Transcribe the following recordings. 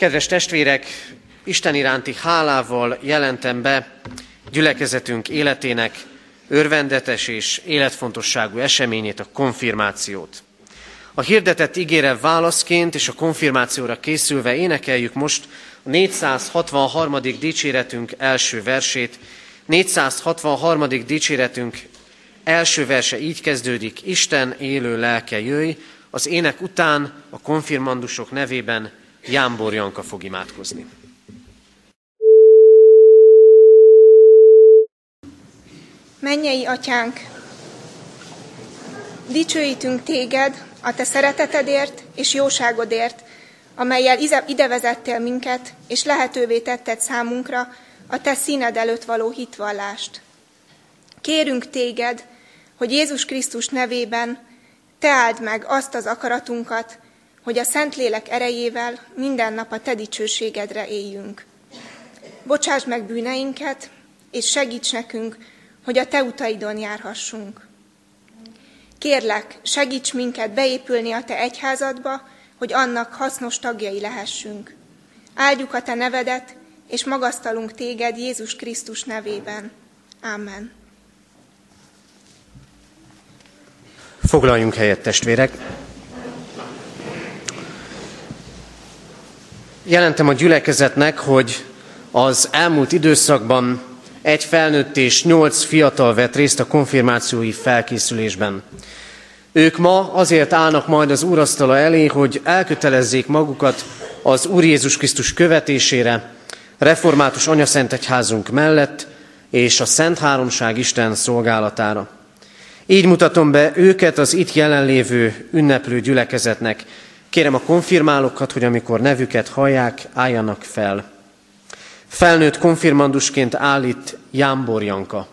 Kedves testvérek, Isten iránti hálával jelentem be gyülekezetünk életének örvendetes és életfontosságú eseményét, a konfirmációt. A hirdetett ígére válaszként és a konfirmációra készülve énekeljük most a 463. dicséretünk első versét. 463. dicséretünk első verse így kezdődik, Isten élő lelke jöjj, az ének után a konfirmandusok nevében Jámbor Janka fog imádkozni. Mennyei atyánk, dicsőítünk téged a te szeretetedért és jóságodért, amelyel ide vezettél minket, és lehetővé tetted számunkra a te színed előtt való hitvallást. Kérünk téged, hogy Jézus Krisztus nevében te áld meg azt az akaratunkat, hogy a Szentlélek erejével minden nap a te dicsőségedre éljünk. Bocsáss meg bűneinket, és segíts nekünk, hogy a te utaidon járhassunk. Kérlek, segíts minket beépülni a te egyházadba, hogy annak hasznos tagjai lehessünk. Áldjuk a te nevedet, és magasztalunk téged Jézus Krisztus nevében. Amen. Foglaljunk helyet, testvérek! Jelentem a gyülekezetnek, hogy az elmúlt időszakban egy felnőtt és nyolc fiatal vett részt a konfirmációi felkészülésben. Ők ma azért állnak majd az úrasztala elé, hogy elkötelezzék magukat az Úr Jézus Krisztus követésére, református anyaszent egyházunk mellett és a Szent Háromság Isten szolgálatára. Így mutatom be őket az itt jelenlévő ünneplő gyülekezetnek. Kérem a konfirmálókat, hogy amikor nevüket hallják, álljanak fel. Felnőtt konfirmandusként állít Jámbor Janka.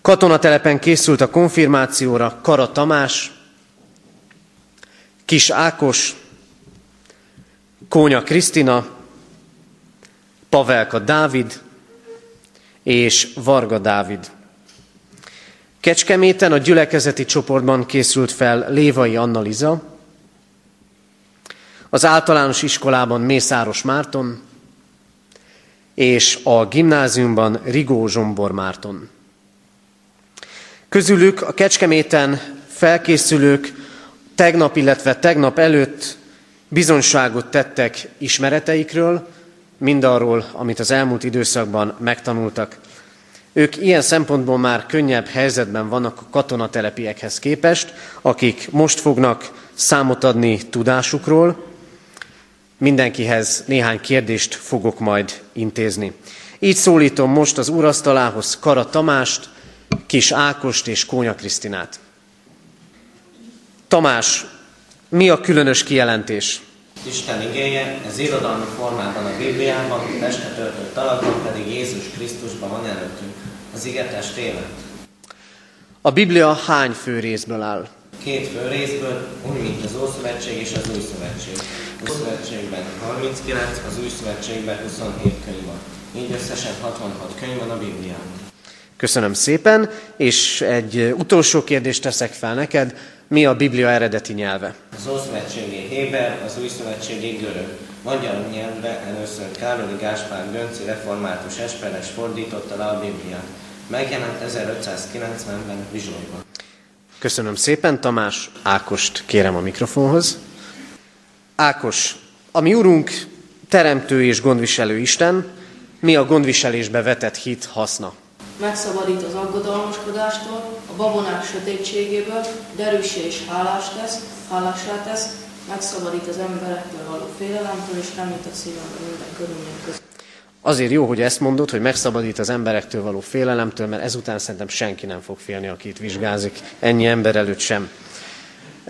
Katonatelepen készült a konfirmációra Kara Tamás, Kis Ákos, Kónya Krisztina, Pavelka Dávid és Varga Dávid. Kecskeméten a gyülekezeti csoportban készült fel Lévai Annaliza, az általános iskolában Mészáros Márton, és a gimnáziumban Rigó Zsombor Márton. Közülük a Kecskeméten felkészülők tegnap, illetve tegnap előtt bizonságot tettek ismereteikről, mindarról, amit az elmúlt időszakban megtanultak. Ők ilyen szempontból már könnyebb helyzetben vannak a katonatelepiekhez képest, akik most fognak számot adni tudásukról. Mindenkihez néhány kérdést fogok majd intézni. Így szólítom most az úrasztalához Kara Tamást, Kis Ákost és Kónya Krisztinát. Tamás, mi a különös kijelentés? Isten igéje, ez irodalmi formában a Bibliában, testet öltött alakon pedig Jézus Krisztusban van előttünk. Az ige testélet. A Biblia hány fő részből áll? Két fő részből, úgy, mint az Ószövetség és az Új Szövetség. Az Szövetségben 39, az Új Szövetségben 27 könyv van. Így összesen 66 könyv van a Bibliában. Köszönöm szépen, és egy utolsó kérdést teszek fel neked. Mi a Biblia eredeti nyelve? Az Ószövetségi Héber, az Új Szövetségi Görög. Magyar nyelvre először Károli Gáspár Gönci református esperes fordította le a Bibliát. Megjelent 1590-ben Vizsonyban. Köszönöm szépen, Tamás. Ákost kérem a mikrofonhoz. Ákos, a mi úrunk teremtő és gondviselő Isten, mi a gondviselésbe vetett hit haszna? Megszabadít az aggodalmaskodástól, a babonák sötétségéből, derűsé és hálás tesz, hálásá tesz, megszabadít az emberektől való félelemtől, és remít a szívemben minden körülmény között. Azért jó, hogy ezt mondod, hogy megszabadít az emberektől való félelemtől, mert ezután szerintem senki nem fog félni, aki itt vizsgázik, ennyi ember előtt sem.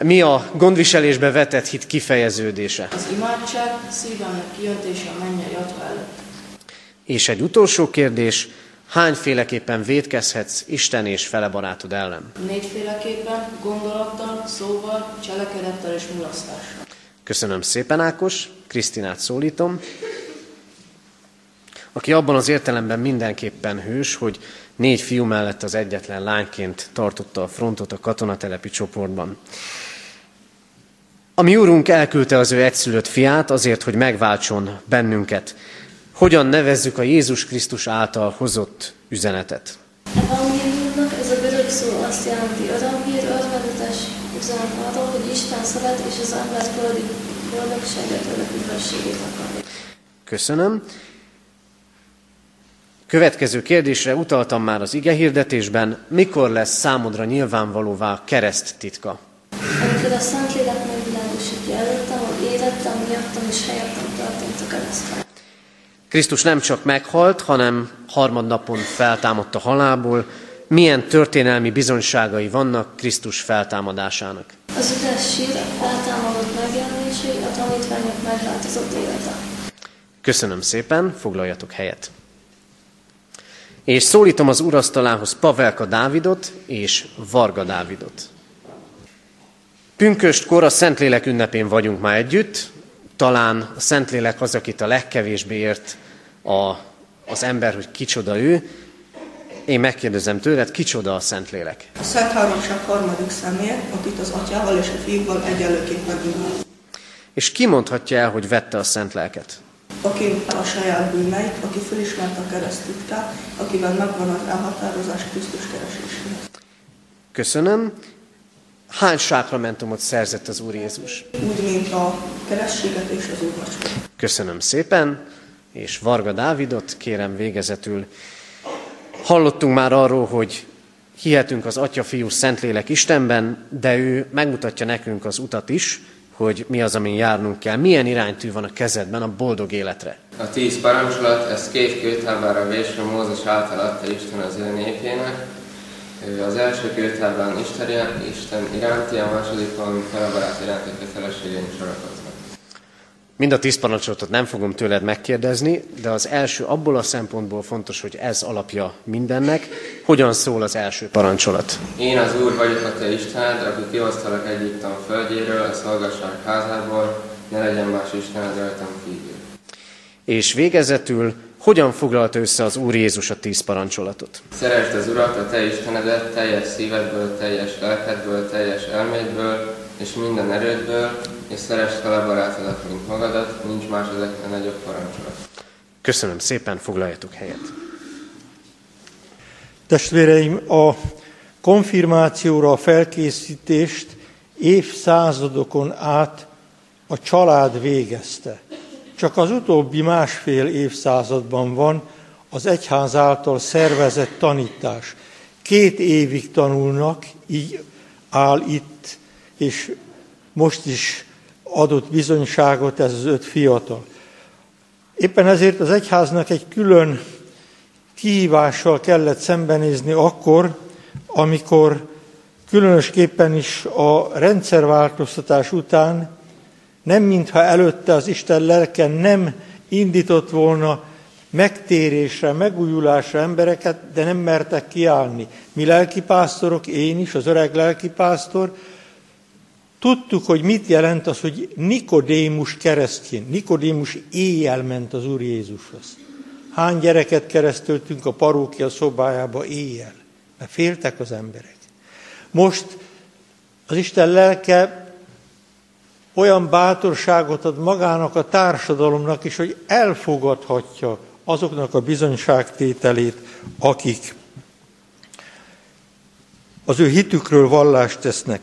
Mi a gondviselésbe vetett hit kifejeződése? Az imádság szívemnek kijöntése a mennyei atya előtt. És egy utolsó kérdés, hányféleképpen védkezhetsz Isten és fele barátod ellen? Négyféleképpen, gondolattal, szóval, cselekedettel és mulasztással. Köszönöm szépen, Ákos. Krisztinát szólítom, aki abban az értelemben mindenképpen hős, hogy négy fiú mellett az egyetlen lányként tartotta a frontot a katonatelepi csoportban. A mi úrunk elküldte az ő egyszülött fiát azért, hogy megváltson bennünket. Hogyan nevezzük a Jézus Krisztus által hozott üzenetet? Evangéliumnak ez a görög szó azt jelenti örömhír, örvendetes üzenet arról, hogy Isten szeret és az ember földi boldogságát, örök üdvességét akarja. Köszönöm. Következő kérdésre utaltam már az ige hirdetésben, mikor lesz számodra nyilvánvalóvá kereszt titka? Amikor a Szentlélek megvilágosítja előttem, hogy érettem, miattam és helyettem történt a keresztre. Krisztus nem csak meghalt, hanem harmadnapon feltámadt a halálból. Milyen történelmi bizonyságai vannak Krisztus feltámadásának? Az üres sír, feltámadott megjelenései, a tanítványok megváltozott élete. Köszönöm szépen, foglaljatok helyet. És szólítom az urasztalához Pavelka Dávidot és Varga Dávidot. Pünköstkor a Szentlélek ünnepén vagyunk már együtt. Talán a Szentlélek az, akit a legkevésbé ért a, az ember, hogy kicsoda ő. Én megkérdezem tőled, kicsoda a Szentlélek? A Szent Háromság harmadik személy, akit az atyával és a fiúval egyenlőképpen imádunk. És ki mondhatja el, hogy vette a Szent Lelket? Aki a saját bűneit, aki felismerte a keresztitkát, akiben megvan az elhatározás Krisztus kereséséhez. Köszönöm. Hány sákramentumot szerzett az Úr Jézus? Úgy, mint a kerességet és az úrvacsorát. Köszönöm szépen, és Varga Dávidot kérem végezetül. Hallottunk már arról, hogy hihetünk az Atya, Fiú, Szentlélek Istenben, de ő megmutatja nekünk az utat is, hogy mi az, amin járnunk kell. Milyen iránytű van a kezedben a boldog életre? A tíz parancsolat, ez két kőtáblára vésve Mózes által adta Isten az ő népének. Az első kőtáblán Isten, Isten iránti, a másodikon felebarát iránti kötelességén sorakoznak. Mind a tíz parancsolatot nem fogom tőled megkérdezni, de az első abból a szempontból fontos, hogy ez alapja mindennek. Hogyan szól az első parancsolat? Én az Úr vagyok a te Istened, aki kihoztalak Egyiptom földjéről, a szolgasság házából, ne legyen más Istened rajtam kívül. És végezetül, hogyan foglalta össze az Úr Jézus a tíz parancsolatot? Szeresd az Urat, a te Istenedet, teljes szívedből, teljes lelkedből, teljes elmédből, és minden erődből, és szeresd fel a barátodat, mint magadat, nincs más ezeknek nagyobb parancsolat. Köszönöm szépen, foglaljatok helyet. Testvéreim, a konfirmációra a felkészítést évszázadokon át a család végezte. Csak az utóbbi másfél évszázadban van az egyház által szervezett tanítás. Két évig tanulnak, így áll itt, és most is adott bizonyságot ez az öt fiatal. Éppen ezért az egyháznak egy külön kihívással kellett szembenézni akkor, amikor különösképpen is a rendszerváltoztatás után nem mintha előtte az Isten lelke nem indított volna megtérésre, megújulásra embereket, de nem mertek kiállni. Mi lelkipásztorok, én is, az öreg lelkipásztor, tudtuk, hogy mit jelent az, hogy Nikodémus keresztjén. Nikodémus éjjel ment az Úr Jézushoz. Hány gyereket keresztöltünk a parókia szobájába éjjel, mert féltek az emberek. Most az Isten lelke olyan bátorságot ad magának a társadalomnak is, hogy elfogadhatja azoknak a bizonyságtételét, akik az ő hitükről vallást tesznek.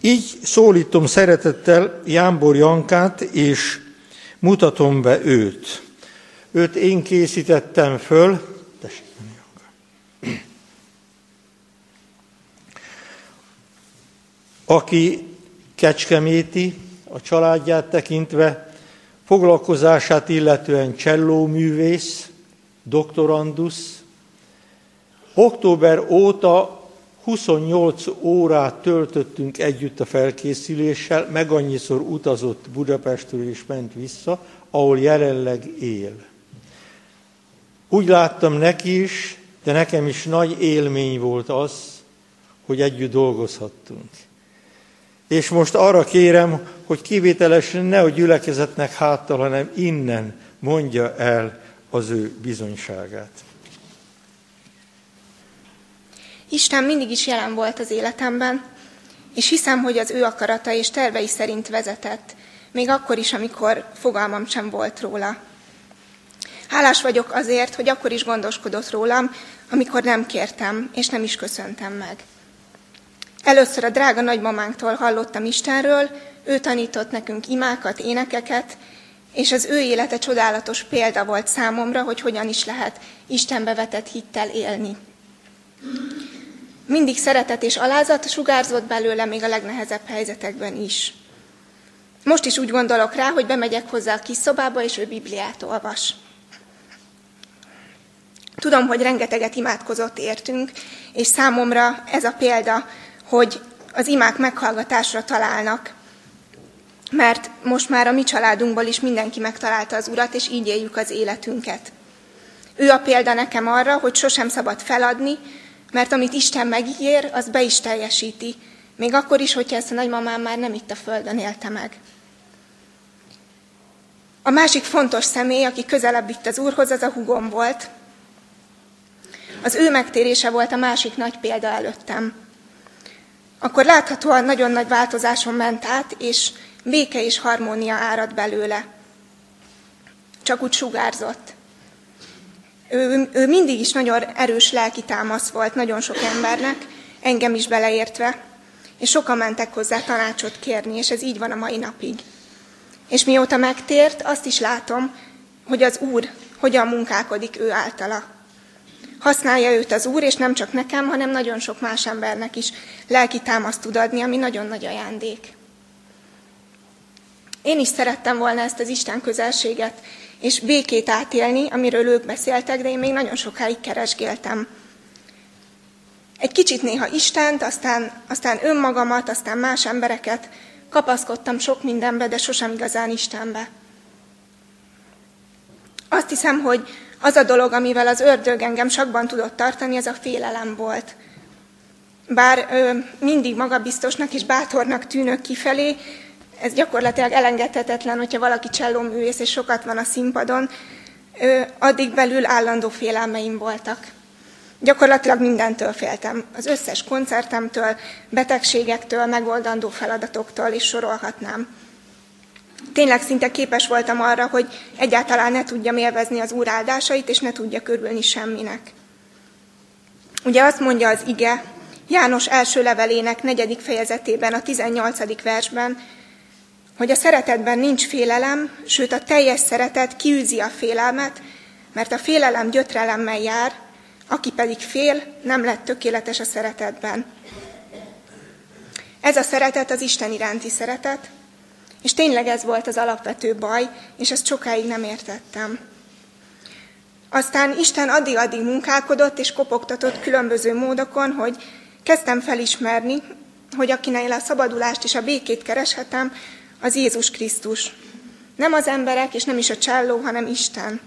Így szólítom szeretettel Jámbor Jankát, és mutatom be őt. Őt én készítettem föl. Tessék, aki kecskeméti, a családját tekintve, foglalkozását illetően csellóművész, doktorandusz. Október óta 28 órát töltöttünk együtt a felkészüléssel, meg annyiszor utazott Budapestről és ment vissza, ahol jelenleg él. Úgy láttam neki is, de nekem is nagy élmény volt az, hogy együtt dolgozhattunk. És most arra kérem, hogy kivételesen ne a gyülekezetnek háttal, hanem innen mondja el az ő bizonyságát. Isten mindig is jelen volt az életemben, és hiszem, hogy az ő akarata és tervei szerint vezetett, még akkor is, amikor fogalmam sem volt róla. Hálás vagyok azért, hogy akkor is gondoskodott rólam, amikor nem kértem, és nem is köszöntem meg. Először a drága nagymamánktól hallottam Istenről, ő tanított nekünk imákat, énekeket, és az ő élete csodálatos példa volt számomra, hogy hogyan is lehet Istenbe vetett hittel élni. Mindig szeretet és alázat sugárzott belőle még a legnehezebb helyzetekben is. Most is úgy gondolok rá, hogy bemegyek hozzá a kis szobába, és ő Bibliát olvas. Tudom, hogy rengeteget imádkozott értünk, és számomra ez a példa, hogy az imák meghallgatásra találnak, mert most már a mi családunkból is mindenki megtalálta az Urat, és így éljük az életünket. Ő a példa nekem arra, hogy sosem szabad feladni, mert amit Isten megígér, az be is teljesíti, még akkor is, hogyha ezt a nagymamám már nem itt a földön élte meg. A másik fontos személy, aki közelebb itt az Úrhoz, az a hugom volt. Az ő megtérése volt a másik nagy példa előttem. Akkor láthatóan nagyon nagy változáson ment át, és béke és harmónia árad belőle. Csak úgy sugárzott. Ő, ő mindig is nagyon erős lelki támasz volt nagyon sok embernek, engem is beleértve, és sokan mentek hozzá tanácsot kérni, és ez így van a mai napig. És mióta megtért, azt is látom, hogy az Úr hogyan munkálkodik ő általa. Használja őt az Úr, és nem csak nekem, hanem nagyon sok más embernek is lelki támaszt tud adni, ami nagyon nagy ajándék. Én is szerettem volna ezt az Isten közelséget és békét átélni, amiről ők beszéltek, de én még nagyon sokáig keresgéltem. Egy kicsit néha Istent, aztán, aztán önmagamat, aztán más embereket, kapaszkodtam sok mindenbe, de sosem igazán Istenbe. Azt hiszem, hogy az a dolog, amivel az ördög engem sakban tudott tartani, ez a félelem volt. Bár ö, mindig magabiztosnak és bátornak tűnök kifelé, ez gyakorlatilag elengedhetetlen, hogyha valaki csellóművész és sokat van a színpadon, ö, addig belül állandó félelmeim voltak. Gyakorlatilag mindentől féltem. Az összes koncertemtől, betegségektől, megoldandó feladatoktól is sorolhatnám. Tényleg szinte képes voltam arra, hogy egyáltalán ne tudjam élvezni az Úr áldásait, és ne tudja körülni semminek. Ugye azt mondja az ige, János első levelének negyedik fejezetében, a 18. versben, hogy a szeretetben nincs félelem, sőt a teljes szeretet kiűzi a félelmet, mert a félelem gyötrelemmel jár, aki pedig fél, nem lett tökéletes a szeretetben. Ez a szeretet az Isten iránti szeretet, és tényleg ez volt az alapvető baj, és ezt sokáig nem értettem. Aztán Isten addig-addig munkálkodott és kopogtatott különböző módokon, hogy kezdtem felismerni, hogy akinél a szabadulást és a békét kereshetem, az Jézus Krisztus. Nem az emberek, és nem is a cselló, hanem Isten.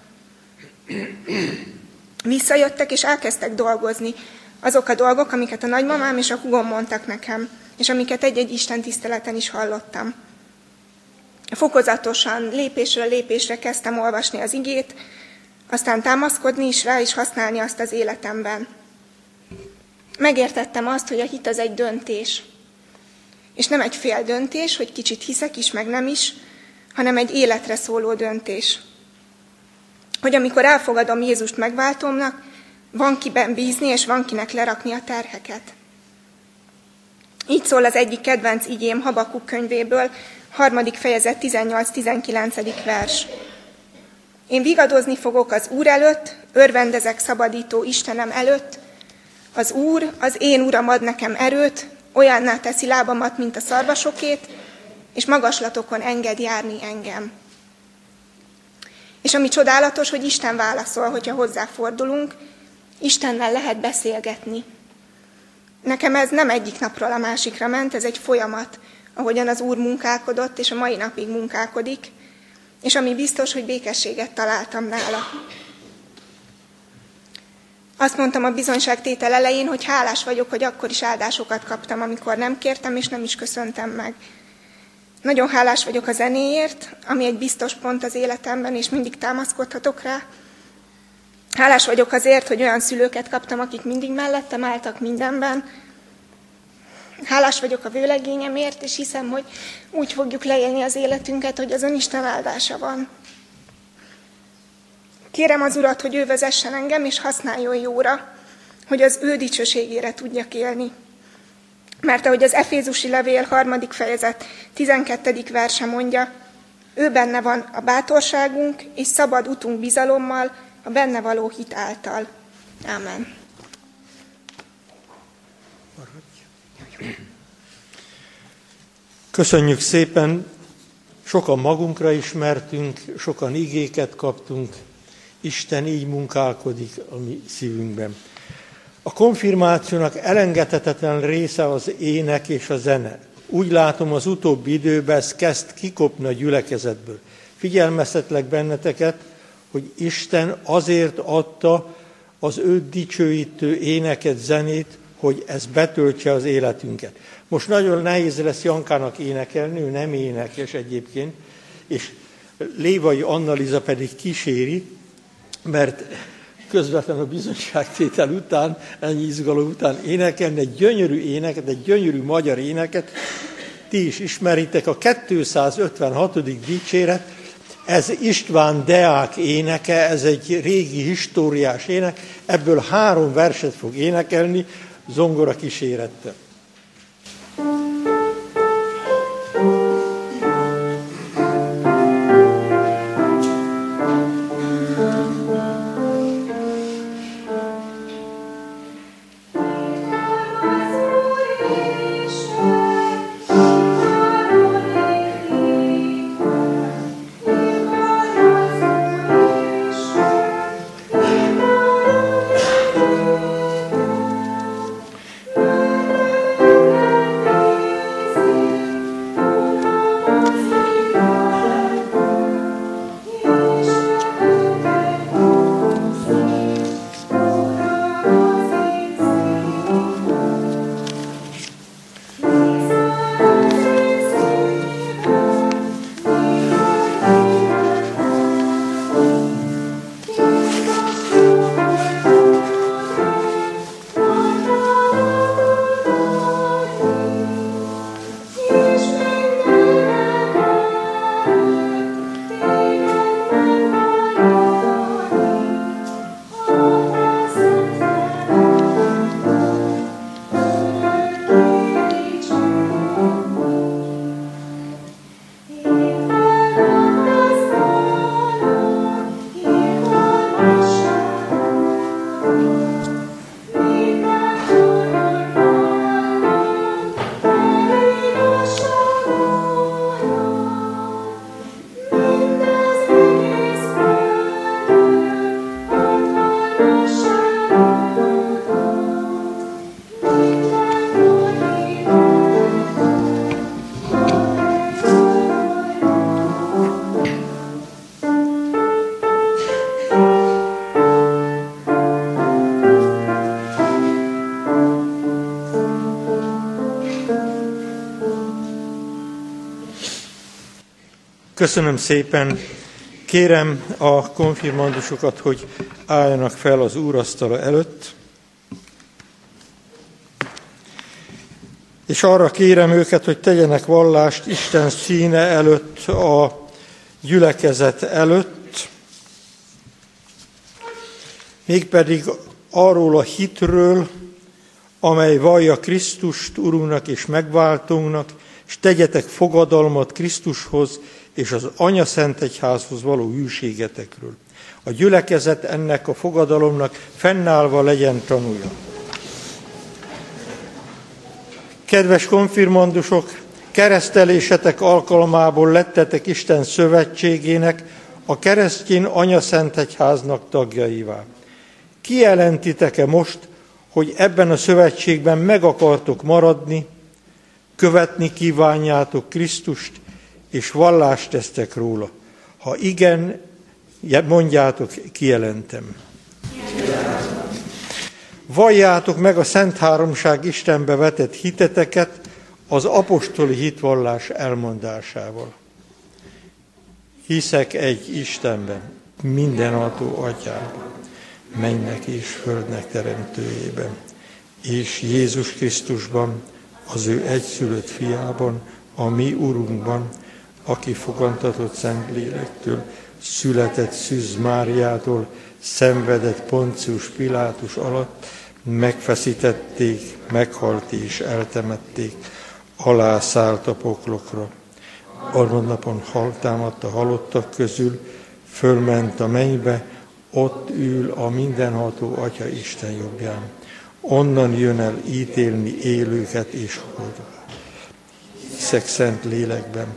Visszajöttek, és elkezdtek dolgozni. Azok a dolgok, amiket a nagymamám és a hugom mondtak nekem, és amiket egy-egy Isten tiszteleten is hallottam. Fokozatosan, lépésről lépésre kezdtem olvasni az igét, aztán támaszkodni is rá, és használni azt az életemben. Megértettem azt, hogy a hit az egy döntés. És nem egy fél döntés, hogy kicsit hiszek is, meg nem is, hanem egy életre szóló döntés. Hogy amikor elfogadom Jézust megváltomnak, van kiben bízni, és van kinek lerakni a terheket. Így szól az egyik kedvenc igém Habakuk könyvéből, harmadik fejezet 18-19. vers. Én vigadozni fogok az Úr előtt, örvendezek szabadító Istenem előtt, az Úr, az én Uram ad nekem erőt, olyanná teszi lábamat, mint a szarvasokét, és magaslatokon enged járni engem. És ami csodálatos, hogy Isten válaszol, hogyha hozzáfordulunk, Istennel lehet beszélgetni. Nekem ez nem egyik napról a másikra ment, ez egy folyamat, ahogyan az Úr munkálkodott, és a mai napig munkálkodik, és ami biztos, hogy békességet találtam nála. Azt mondtam a bizonyságtétel elején, hogy hálás vagyok, hogy akkor is áldásokat kaptam, amikor nem kértem, és nem is köszöntem meg. Nagyon hálás vagyok a zenéért, ami egy biztos pont az életemben, és mindig támaszkodhatok rá. Hálás vagyok azért, hogy olyan szülőket kaptam, akik mindig mellettem álltak mindenben. Hálás vagyok a vőlegényemért, és hiszem, hogy úgy fogjuk leélni az életünket, hogy azon Isten áldása van. Kérem az Urat, hogy ő vezessen engem, és használjon jóra, hogy az ő dicsőségére tudjak élni. Mert ahogy az Efézusi levél harmadik fejezet 12. verse mondja, ő benne van a bátorságunk és szabad utunk bizalommal, a benne való hit által. Amen. Köszönjük szépen, sokan magunkra ismertünk, sokan igéket kaptunk, Isten így munkálkodik a mi szívünkben. A konfirmációnak elengedhetetlen része az ének és a zene. Úgy látom, az utóbbi időben ez kezd kikopni a gyülekezetből. Figyelmeztetlek benneteket, hogy Isten azért adta az őt dicsőítő éneket, zenét, hogy ez betöltse az életünket. Most nagyon nehéz lesz Jankának énekelni, ő nem énekes egyébként, és Lévai Annaliza pedig kíséri, mert közvetlenül a bizonyságtétel után, ennyi izgalom után énekelni egy gyönyörű éneket, egy gyönyörű magyar éneket. Ti is ismeritek a 256. dicséret, ez István Deák éneke, ez egy régi históriás ének, ebből három verset fog énekelni zongora kísérettel. Köszönöm szépen. Kérem a konfirmandusokat, hogy álljanak fel az úrasztala előtt. És arra kérem őket, hogy tegyenek vallást Isten színe előtt, a gyülekezet előtt, mégpedig arról a hitről, amely vallja Krisztust Urunknak és megváltónknak, és tegyetek fogadalmat Krisztushoz és az Anya Szent Egyházhoz való hűségetekről. A gyülekezet ennek a fogadalomnak fennállva legyen tanulja. Kedves konfirmandusok, keresztelésetek alkalmából lettetek Isten szövetségének, a keresztény Anya Szent Egyháznak tagjaivá. Kijelentitek-e most, hogy ebben a szövetségben meg akartok maradni, követni kívánjátok Krisztust, és vallást tesztek róla. Ha igen, mondjátok, kijelentem. Valljátok meg a Szent Háromság Istenbe vetett hiteteket az apostoli hitvallás elmondásával. Hiszek egy Istenben, mindenható atyában, mennek és földnek teremtőjében, és Jézus Krisztusban, az ő egyszülött fiában, a mi Urunkban, aki fogantatott Szentlélektől, született Szűz Máriától, szenvedett Poncius Pilátus alatt, megfeszítették, meghalt és eltemették, alászállt a poklokra. Harmadnapon haltámadt a halottak közül, fölment a mennybe, ott ül a mindenható Atya Isten jobbján. Onnan jön el ítélni élőket és haldokat. Hiszek szent lélekben,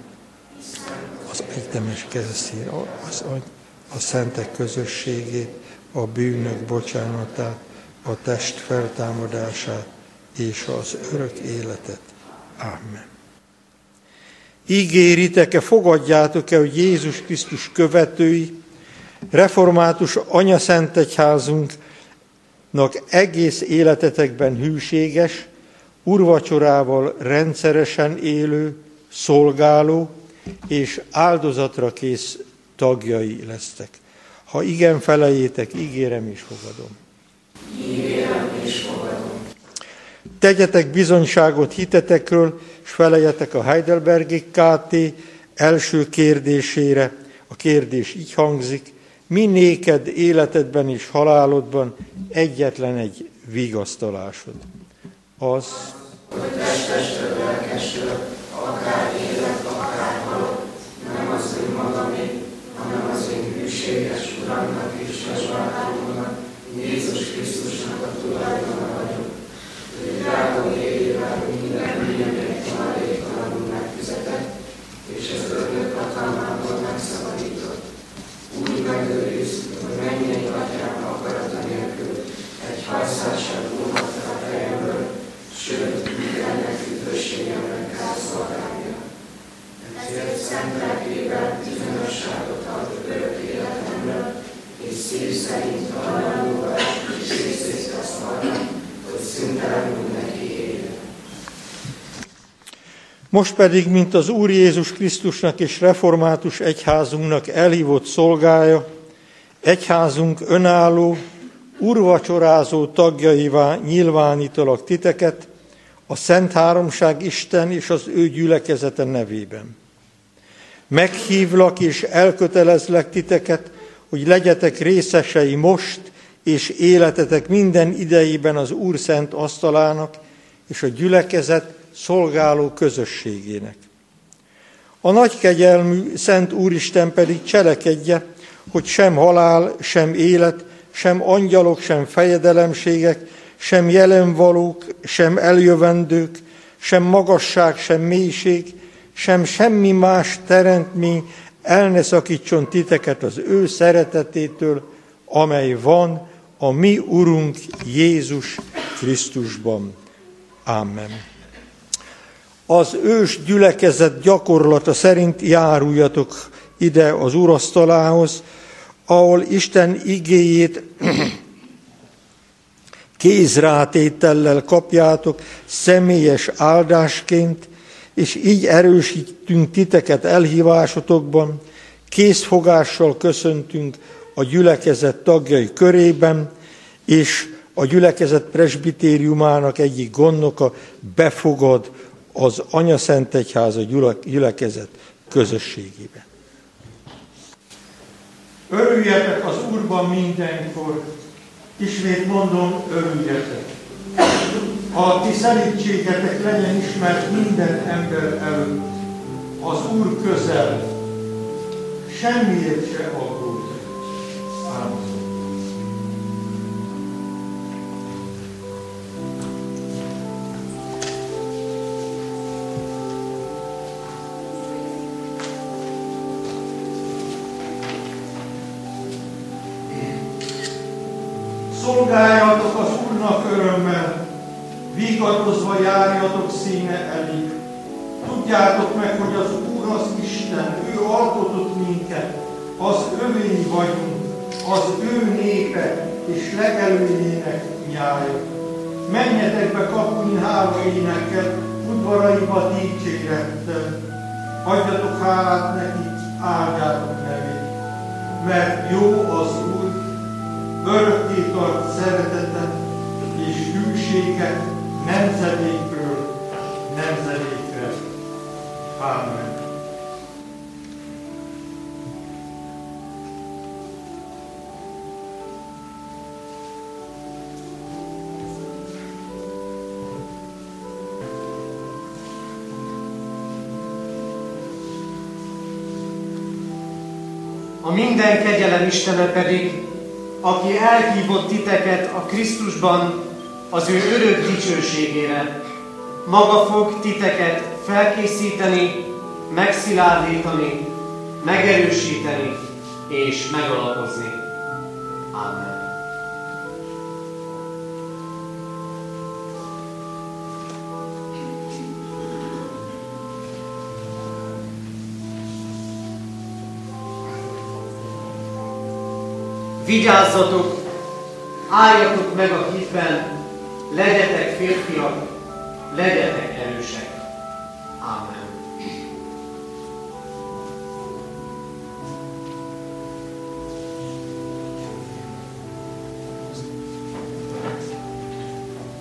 egyetemes keresztény, az, a szentek közösségét, a bűnök bocsánatát, a test feltámadását és az örök életet. Amen. Ígéritek-e, fogadjátok-e, hogy Jézus Krisztus követői, református anyaszentegyházunknak egész életetekben hűséges, urvacsorával rendszeresen élő, szolgáló és áldozatra kész tagjai lesztek. Ha igen felejétek, ígérem és fogadom. Ígérem és fogadom. Tegyetek bizonyságot hitetekről, és felejetek a Heidelbergi KT első kérdésére. A kérdés így hangzik, mi néked életedben és halálodban egyetlen egy vigasztalásod? Az, hogy testestől, lelkestől, akár élet, akár halott, nem az önmagamé, hanem az én hűséges Uramnak és Mesbátomnak, Jézus Krisztusnak a tulajdona vagyok. Ő drága éjével minden bűnöket maradéktalanul megfizetett, és az örök hatalmából megszabadított. Úgy megőriz, hogy mennyei atyám akarata nélkül egy hajszással múlhatta a fejemből, sőt, mindennek üdvösségemre kell szolgálnia. Ezért szent bizonyosságot ad örök életemről, és Most pedig, mint az Úr Jézus Krisztusnak és református egyházunknak elhívott szolgája, egyházunk önálló, urvacsorázó tagjaivá nyilvánítalak titeket, a Szent Háromság Isten és az ő gyülekezete nevében. Meghívlak és elkötelezlek titeket, hogy legyetek részesei most és életetek minden idejében az Úr szent asztalának és a gyülekezet szolgáló közösségének. A nagy kegyelmű Szent Úristen pedig cselekedje, hogy sem halál, sem élet, sem angyalok, sem fejedelemségek, sem jelenvalók, sem eljövendők, sem magasság, sem mélység, sem semmi más teremtmény el ne szakítson titeket az ő szeretetétől, amely van a mi Urunk Jézus Krisztusban. Amen. Az ős gyülekezet gyakorlata szerint járuljatok ide az urasztalához, ahol Isten igéjét kézrátétellel kapjátok személyes áldásként, és így erősítünk titeket elhívásotokban, készfogással köszöntünk a gyülekezet tagjai körében, és a gyülekezet presbitériumának egyik gondnoka befogad az Anya Szent Egyháza gyülekezet közösségébe. Örüljetek az Úrban mindenkor, ismét mondom, örüljetek. A ti szelítségetek legyen ismert minden ember előtt. Az Úr közel, semmiért se aggódj. Amen. Szolgáljatok Tudjátok meg, hogy az Úr az Isten, ő alkotott minket, az övény vagyunk, az ő népe és legelőjének nyája. Menjetek be kapuni hála énekkel, udvaraiba dicsérettel. Adjatok hálát neki, áldjátok nevét. Mert jó az Úr, örökké tart szeretetet és hűséget nemzedékről nemzedékre. Amen. A minden kegyelem Istene pedig, aki elhívott titeket a Krisztusban az ő örök dicsőségére, maga fog titeket felkészíteni, megszilárdítani, megerősíteni és megalapozni. Amen. Vigyázzatok, álljatok meg a hitben, legyetek férfiak, legyetek erősek.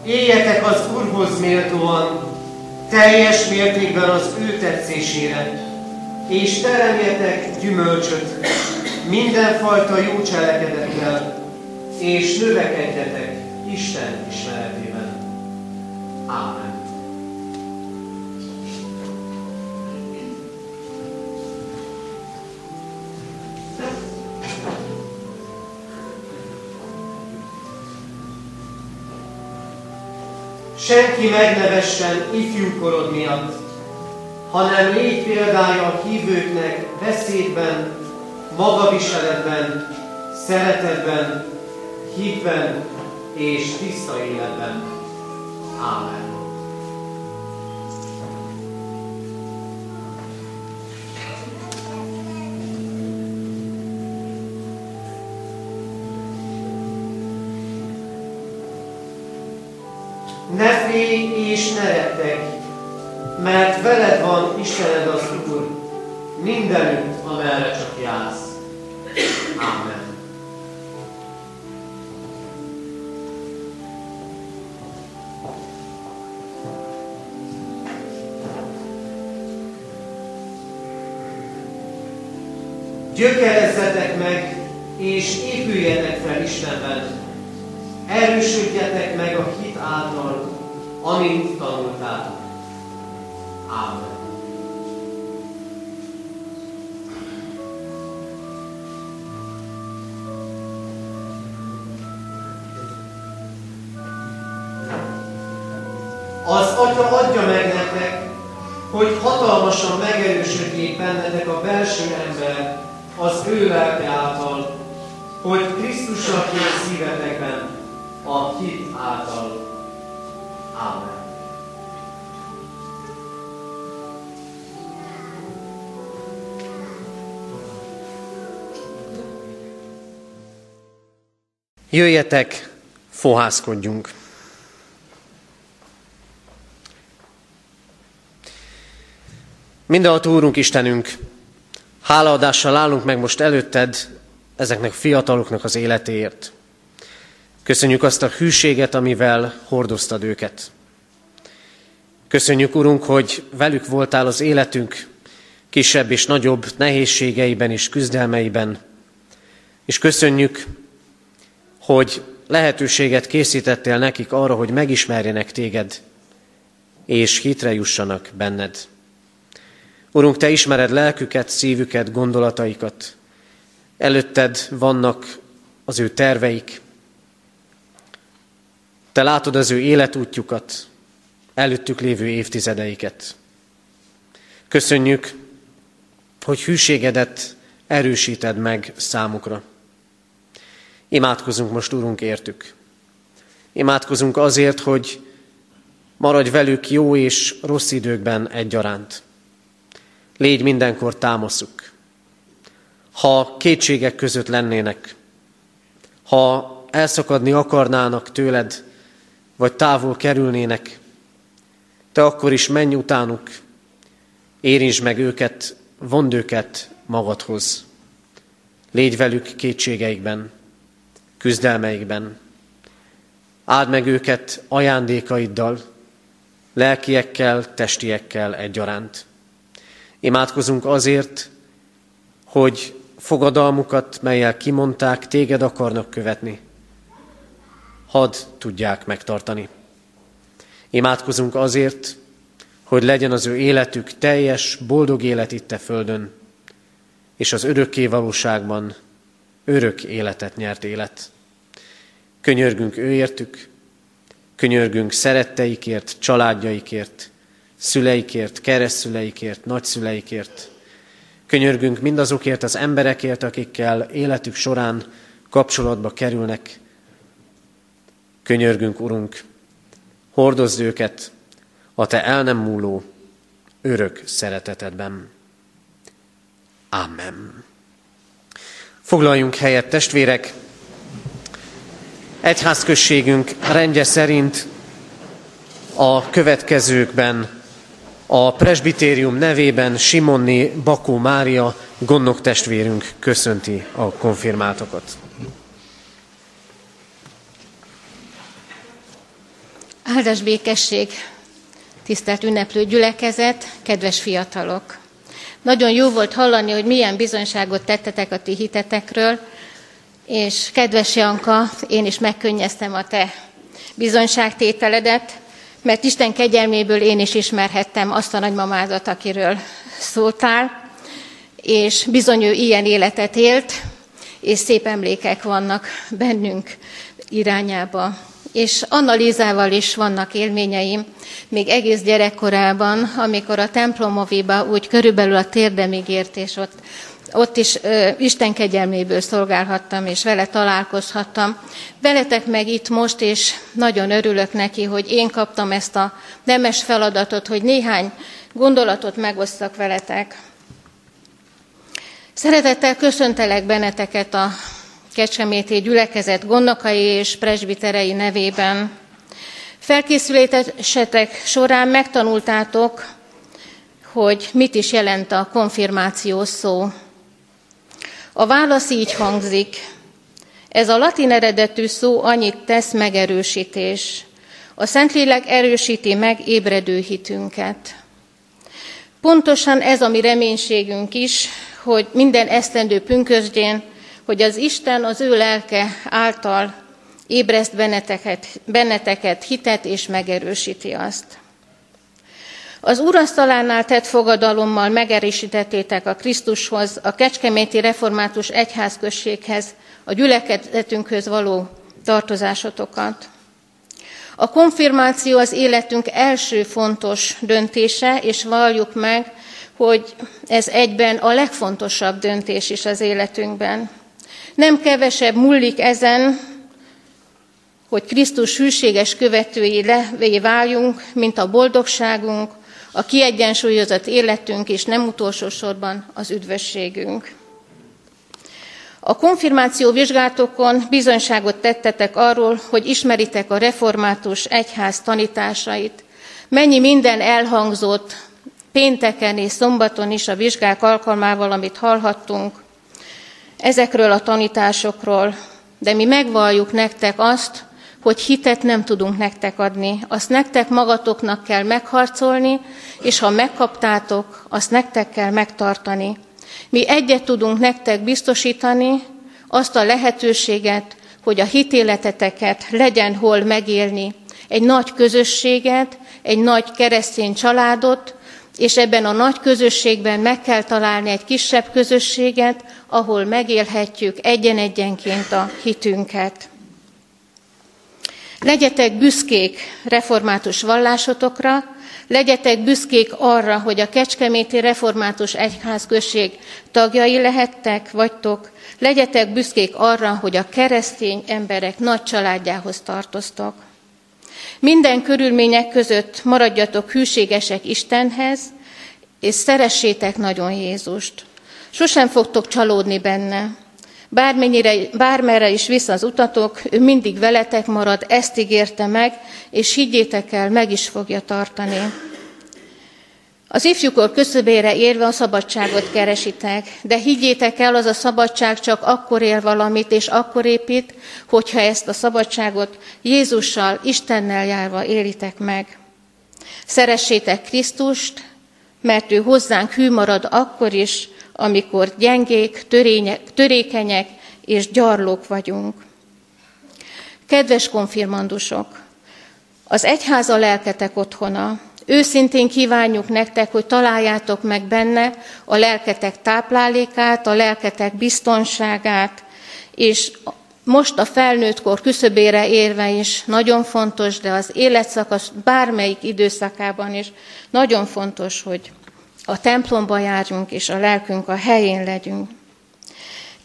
Éljetek az Úrhoz méltóan, teljes mértékben az ő tetszésére, és teremjetek gyümölcsöt mindenfajta jó cselekedettel, és növekedjetek Isten ismeretében. Ámen. Senki megnevessen ifjúkorod miatt, hanem légy példája a hívőknek beszédben, magaviseletben, szeretetben, hitben és tiszta életben. Ámen. Ne félj és ne rettegj, mert veled van Istened az Úr, mindenütt, amerre csak jársz. Amen. Gyökerezzetek meg, és épüljetek fel Istenben. Erősödjetek meg a hit által, amint tanultátok. Amen. Az Atya adja meg nektek, hogy hatalmasan megerősödjék bennetek a belső ember az ő lelke által, hogy Krisztus lakjon szívetekben a hit által. Jöjjetek, fohászkodjunk! Mindenható Úrunk Istenünk, hálaadással állunk meg most előtted ezeknek a fiataloknak az életéért. Köszönjük azt a hűséget, amivel hordoztad őket. Köszönjük, Urunk, hogy velük voltál az életünk kisebb és nagyobb nehézségeiben és küzdelmeiben. És köszönjük, hogy lehetőséget készítettél nekik arra, hogy megismerjenek téged, és hitre jussanak benned. Urunk, Te ismered lelküket, szívüket, gondolataikat. Előtted vannak az ő terveik. Te látod az ő életútjukat, előttük lévő évtizedeiket. Köszönjük, hogy hűségedet erősíted meg számukra. Imádkozunk most, Urunk, értük. Imádkozunk azért, hogy maradj velük jó és rossz időkben egyaránt. Légy mindenkor támaszuk. Ha kétségek között lennének, ha elszakadni akarnának tőled, vagy távol kerülnének, te akkor is menj utánuk, érintsd meg őket, vond őket magadhoz. Légy velük kétségeikben, küzdelmeikben. Áld meg őket ajándékaiddal, lelkiekkel, testiekkel egyaránt. Imádkozunk azért, hogy fogadalmukat, melyel kimondták, téged akarnak követni. Hadd tudják megtartani. Imádkozunk azért, hogy legyen az ő életük teljes, boldog élet itt a földön, és az örökké valóságban örök életet nyert élet. Könyörgünk őértük, könyörgünk szeretteikért, családjaikért, szüleikért, keresztszüleikért, nagyszüleikért. Könyörgünk mindazokért az emberekért, akikkel életük során kapcsolatba kerülnek. Könyörgünk, Urunk, hordozd őket a Te el nem múló, örök szeretetedben. Amen. Foglaljunk helyet, testvérek! Egyházközségünk rendje szerint a következőkben a presbitérium nevében Simonni Bakó Mária gondnok testvérünk köszönti a konfirmáltokat. Áldás békesség, tisztelt ünneplő gyülekezet, kedves fiatalok! Nagyon jó volt hallani, hogy milyen bizonyságot tettetek a ti hitetekről, és kedves Janka, én is megkönnyeztem a te bizonyságtételedet, mert Isten kegyelméből én is ismerhettem azt a nagymamádat, akiről szóltál, és bizony ő ilyen életet élt, és szép emlékek vannak bennünk irányába. És Anna Lízával is vannak élményeim, még egész gyerekkorában, amikor a templomoviba úgy körülbelül a térdemig ért, és ott ott is ö, Isten kegyelméből szolgálhattam, és vele találkozhattam. Veletek meg itt most, és nagyon örülök neki, hogy én kaptam ezt a nemes feladatot, hogy néhány gondolatot megosztak veletek. Szeretettel köszöntelek benneteket a Kecskeméti gyülekezet gondnokai és presbiterei nevében. Felkészülésetek során megtanultátok, hogy mit is jelent a konfirmáció szó. A válasz így hangzik. Ez a latin eredetű szó annyit tesz megerősítés. A Szentlélek erősíti meg ébredő hitünket. Pontosan ez a mi reménységünk is, hogy minden esztendő pünkösdjén, hogy az Isten az ő lelke által ébreszt benneteket, benneteket hitet és megerősíti azt. Az úrasztalánál tett fogadalommal megerősítettétek a Krisztushoz, a Kecskeméti Református Egyházközséghez, a gyülekezetünkhöz való tartozásotokat. A konfirmáció az életünk első fontos döntése, és valljuk meg, hogy ez egyben a legfontosabb döntés is az életünkben. Nem kevesebb múlik ezen, hogy Krisztus hűséges követői levé váljunk, mint a boldogságunk, a kiegyensúlyozott életünk és nem utolsó sorban az üdvösségünk. A konfirmáció vizsgálatokon bizonyságot tettetek arról, hogy ismeritek a református egyház tanításait. Mennyi minden elhangzott pénteken és szombaton is a vizsgák alkalmával, amit hallhattunk ezekről a tanításokról, de mi megvalljuk nektek azt, hogy hitet nem tudunk nektek adni. Azt nektek magatoknak kell megharcolni, és ha megkaptátok, azt nektek kell megtartani. Mi egyet tudunk nektek biztosítani, azt a lehetőséget, hogy a hitéleteteket legyen hol megélni, egy nagy közösséget, egy nagy keresztény családot, és ebben a nagy közösségben meg kell találni egy kisebb közösséget, ahol megélhetjük egyen-egyenként a hitünket. Legyetek büszkék református vallásotokra, legyetek büszkék arra, hogy a Kecskeméti Református Egyházközség tagjai lehettek, vagytok, legyetek büszkék arra, hogy a keresztény emberek nagy családjához tartoztok. Minden körülmények között maradjatok hűségesek Istenhez, és szeressétek nagyon Jézust. Sosem fogtok csalódni benne. Bármennyire, bármerre is visz az utatok, ő mindig veletek marad, ezt ígérte meg, és higgyétek el, meg is fogja tartani. Az ifjúkor köszöbére érve a szabadságot keresitek, de higgyétek el, az a szabadság csak akkor ér valamit, és akkor épít, hogyha ezt a szabadságot Jézussal, Istennel járva élitek meg. Szeressétek Krisztust, mert ő hozzánk hű marad akkor is, amikor gyengék, törények, törékenyek és gyarlók vagyunk. Kedves konfirmandusok, az egyház a lelketek otthona. Őszintén kívánjuk nektek, hogy találjátok meg benne a lelketek táplálékát, a lelketek biztonságát, és most a felnőttkor küszöbére érve is nagyon fontos, de az életszakasz bármelyik időszakában is nagyon fontos, hogy a templomba járjunk, és a lelkünk a helyén legyünk.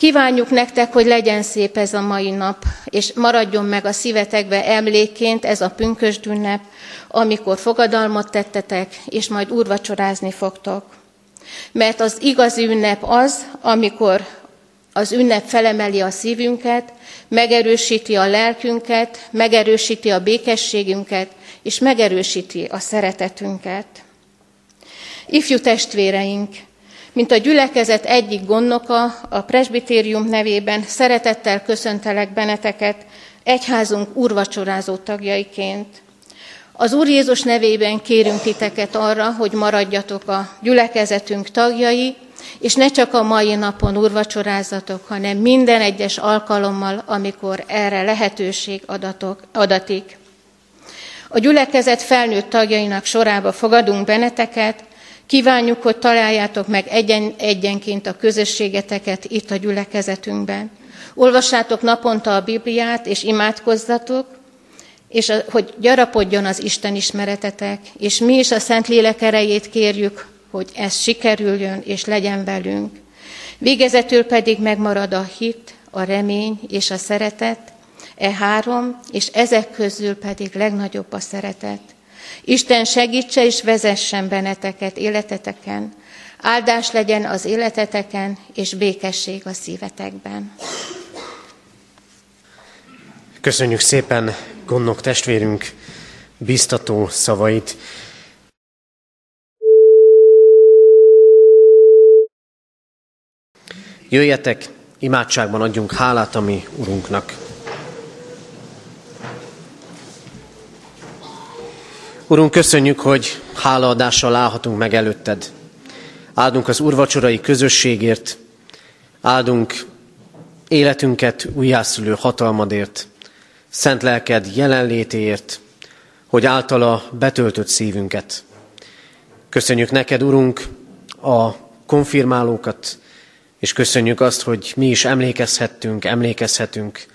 Kívánjuk nektek, hogy legyen szép ez a mai nap, és maradjon meg a szívetekbe emlékként ez a pünkösd ünnep, amikor fogadalmat tettetek, és majd úrvacsorázni fogtok. Mert az igazi ünnep az, amikor az ünnep felemeli a szívünket, megerősíti a lelkünket, megerősíti a békességünket, és megerősíti a szeretetünket. Ifjú testvéreink, mint a gyülekezet egyik gondnoka, a presbitérium nevében szeretettel köszöntelek benneteket egyházunk úrvacsorázó tagjaiként. Az Úr Jézus nevében kérünk titeket arra, hogy maradjatok a gyülekezetünk tagjai, és ne csak a mai napon úrvacsorázatok, hanem minden egyes alkalommal, amikor erre lehetőség adatok, adatik. A gyülekezet felnőtt tagjainak sorába fogadunk benneteket, Kívánjuk, hogy találjátok meg egyen, egyenként a közösségeteket itt a gyülekezetünkben. Olvassátok naponta a Bibliát, és imádkozzatok, és a, hogy gyarapodjon az Isten ismeretetek, és mi is a Szentlélek erejét kérjük, hogy ez sikerüljön, és legyen velünk. Végezetül pedig megmarad a hit, a remény és a szeretet, e három, és ezek közül pedig legnagyobb a szeretet. Isten segítse és vezessen benneteket életeteken. Áldás legyen az életeteken, és békesség a szívetekben. Köszönjük szépen gondok testvérünk biztató szavait. Jöjjetek, imádságban adjunk hálát a mi Urunknak. Urunk, köszönjük, hogy hálaadással állhatunk meg előtted. Áldunk az urvacsorai közösségért, áldunk életünket újjászülő hatalmadért, szent lelked jelenlétéért, hogy általa betöltött szívünket. Köszönjük neked, Urunk, a konfirmálókat, és köszönjük azt, hogy mi is emlékezhettünk, emlékezhetünk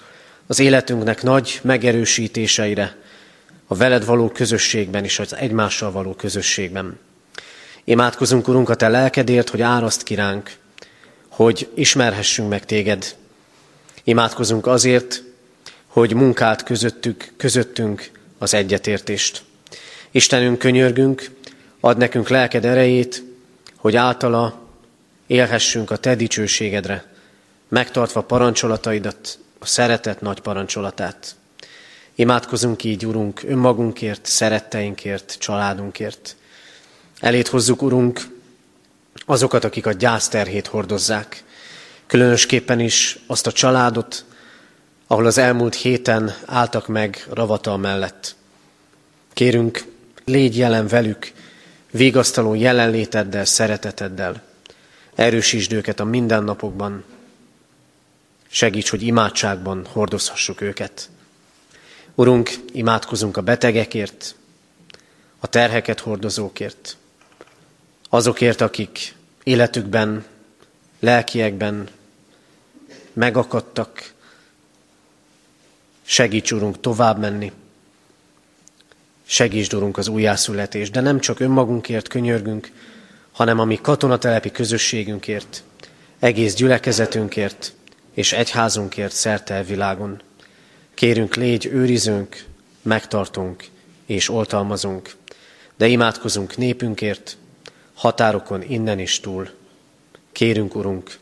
az életünknek nagy megerősítéseire, a veled való közösségben és az egymással való közösségben. Imádkozunk, Urunk, a Te lelkedért, hogy áraszt kiránk, hogy ismerhessünk meg Téged. Imádkozunk azért, hogy munkált közöttük, közöttünk az egyetértést. Istenünk, könyörgünk, ad nekünk lelked erejét, hogy általa élhessünk a Te dicsőségedre, megtartva parancsolataidat, a szeretet nagy parancsolatát. Imádkozunk így, Urunk, önmagunkért, szeretteinkért, családunkért. Elét hozzuk, Urunk, azokat, akik a gyászterhét hordozzák. Különösképpen is azt a családot, ahol az elmúlt héten álltak meg ravatal mellett. Kérünk, légy jelen velük, végasztaló jelenléteddel, szereteteddel. Erősítsd őket a mindennapokban. Segíts, hogy imádságban hordozhassuk őket. Urunk, imádkozunk a betegekért, a terheket hordozókért, azokért, akik életükben, lelkiekben megakadtak. Segíts, Urunk, tovább menni. Segíts, Urunk, az újjászületés, de nem csak önmagunkért könyörgünk, hanem a mi katonatelepi közösségünkért, egész gyülekezetünkért és egyházunkért szerte a világon. Kérünk, légy őrizünk, megtartunk és oltalmazunk, de imádkozunk népünkért, határokon innen is túl. Kérünk, Urunk,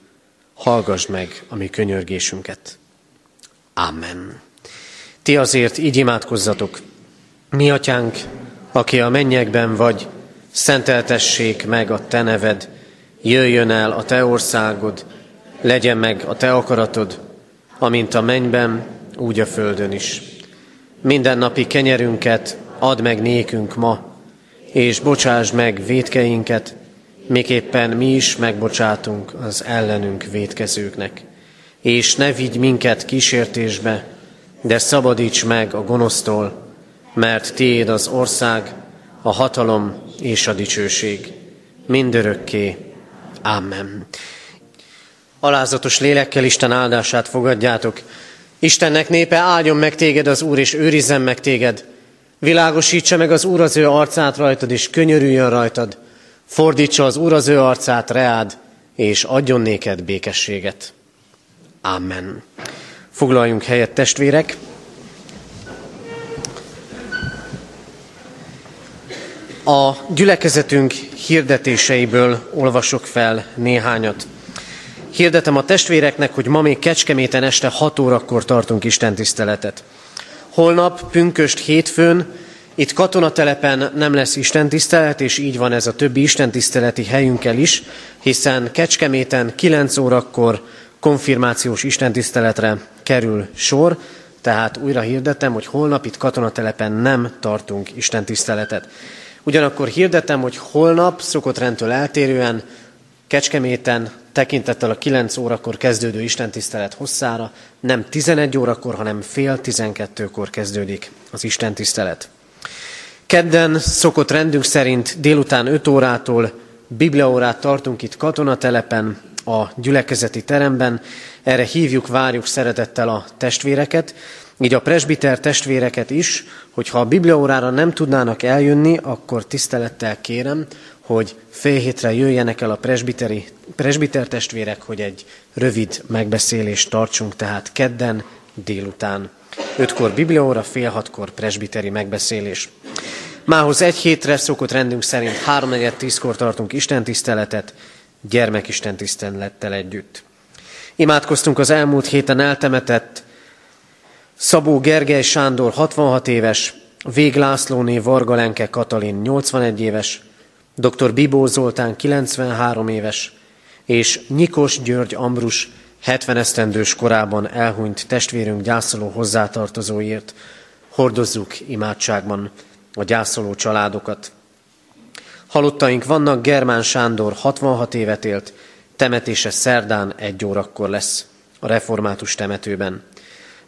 hallgass meg a mi könyörgésünket. Amen. Ti azért így imádkozzatok. Mi, atyánk, aki a mennyekben vagy, szenteltessék meg a te neved, jöjjön el a te országod, legyen meg a te akaratod, amint a mennyben, úgy a földön is. Minden napi kenyerünket add meg nékünk ma, és bocsáss meg védkeinket, miképpen mi is megbocsátunk az ellenünk védkezőknek. És ne vigy minket kísértésbe, de szabadíts meg a gonosztól, mert tiéd az ország, a hatalom és a dicsőség. Mindörökké. Amen. Alázatos lélekkel Isten áldását fogadjátok. Istennek népe áldjon meg téged az Úr, és őrizzen meg téged. Világosítsa meg az Úr az ő arcát rajtad, és könyörüljön rajtad. Fordítsa az Úr az ő arcát reád, és adjon néked békességet. Amen. Foglaljunk helyet, testvérek! A gyülekezetünk hirdetéseiből olvasok fel néhányat. Hirdetem a testvéreknek, hogy ma még Kecskeméten este 6 órakor tartunk Isten tiszteletet. Holnap, pünköst hétfőn, itt katonatelepen nem lesz istentisztelet, és így van ez a többi istentiszteleti helyünkkel is, hiszen Kecskeméten 9 órakor konfirmációs istentiszteletre kerül sor, tehát újra hirdetem, hogy holnap itt katonatelepen nem tartunk istentiszteletet. Ugyanakkor hirdetem, hogy holnap szokott rendtől eltérően Kecskeméten tekintettel a 9 órakor kezdődő istentisztelet hosszára nem 11 órakor, hanem fél 12-kor kezdődik az istentisztelet. Kedden szokott rendünk szerint délután 5 órától bibliaórát tartunk itt katonatelepen, a gyülekezeti teremben. Erre hívjuk, várjuk szeretettel a testvéreket, így a presbiter testvéreket is, hogyha a bibliaórára nem tudnának eljönni, akkor tisztelettel kérem, hogy fél hétre jöjjenek el a presbiteri, presbiter testvérek, hogy egy rövid megbeszélést tartsunk, tehát kedden délután. Ötkor bibliaóra, fél hatkor presbiteri megbeszélés. Mához egy hétre szokott rendünk szerint háromnegyed tízkor tartunk istentiszteletet, gyermekistentisztelettel együtt. Imádkoztunk az elmúlt héten eltemetett Szabó Gergely Sándor 66 éves, Vég Lászlóné Varga Lenke Katalin 81 éves, dr. Bibó Zoltán 93 éves, és Nyikos György Ambrus 70 esztendős korában elhunyt testvérünk gyászoló hozzátartozóért. Hordozzuk imádságban a gyászoló családokat. Halottaink vannak, Germán Sándor 66 évet élt, temetése szerdán egy órakor lesz a református temetőben.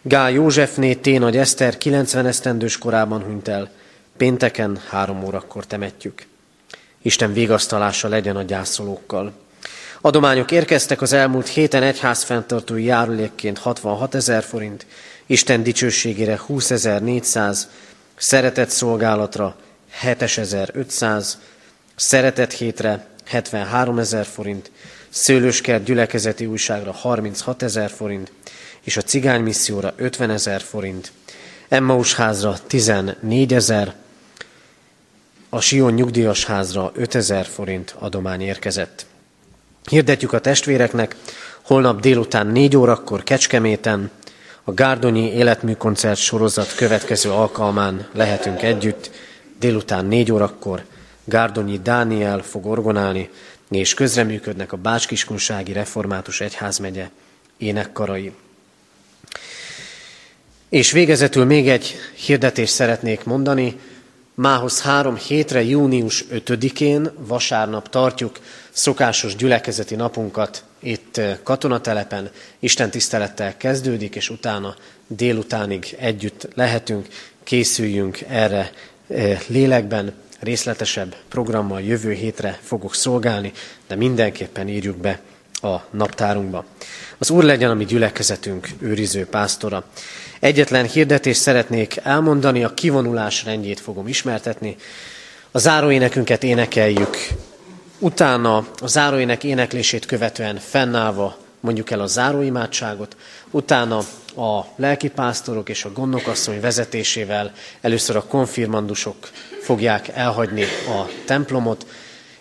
Gál Józsefné T. Nagy Eszter 90 esztendős korában hunyt el, pénteken három órakor temetjük. Isten vigasztalása legyen a gyászolókkal. Adományok érkeztek az elmúlt héten egyház fenntartói járulékként 66 ezer forint, Isten dicsőségére 20.400, szeretett szolgálatra 7500, szeretett hétre 73 ezer forint, szőlőskert gyülekezeti újságra 36 ezer forint, és a cigány misszióra 50 ezer forint, Emmaus házra 14 ezer, a Sion nyugdíjas házra 5 ezer forint adomány érkezett. Hirdetjük a testvéreknek, holnap délután 4 órakor Kecskeméten, a Gárdonyi életműkoncert sorozat következő alkalmán lehetünk együtt, délután 4 órakor Gárdonyi Dániel fog orgonálni, és közreműködnek a Bácskiskunsági Református Egyházmegye énekkarai. És végezetül még egy hirdetést szeretnék mondani. Mához három hétre, június 5-én, vasárnap tartjuk szokásos gyülekezeti napunkat itt eh, katonatelepen. Isten tisztelettel kezdődik, és utána délutánig együtt lehetünk, készüljünk erre eh, lélekben, részletesebb programmal jövő hétre fogok szolgálni, de mindenképpen írjuk be a naptárunkba. Az Úr legyen a mi gyülekezetünk őriző pásztora. Egyetlen hirdetést szeretnék elmondani, a kivonulás rendjét fogom ismertetni. A záróénekünket énekeljük, utána a záróének éneklését követően fennállva mondjuk el a záróimádságot, utána a lelkipásztorok és a gondnokasszony vezetésével először a konfirmandusok fogják elhagyni a templomot,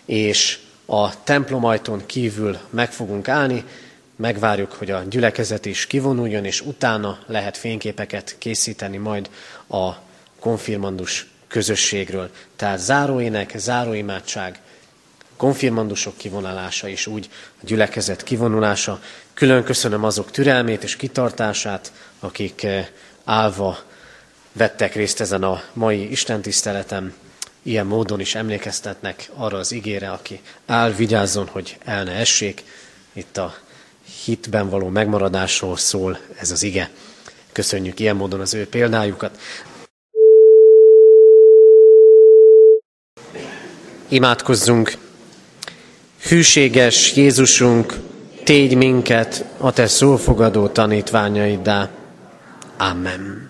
és a templomajtón kívül meg fogunk állni, megvárjuk, hogy a gyülekezet is kivonuljon, és utána lehet fényképeket készíteni majd a konfirmandus közösségről. Tehát záróének, záróimádság, konfirmandusok kivonulása és úgy a gyülekezet kivonulása. Külön köszönöm azok türelmét és kitartását, akik eh, állva vettek részt ezen a mai istentiszteletem. Ilyen módon is emlékeztetnek arra az igére, aki áll, vigyázzon, hogy el ne essék. Itt a hitben való megmaradásról szól ez az ige. Köszönjük ilyen módon az ő példájukat. Imádkozzunk! Hűséges Jézusunk, tégy minket a Te szófogadó tanítványaiddá. Amen.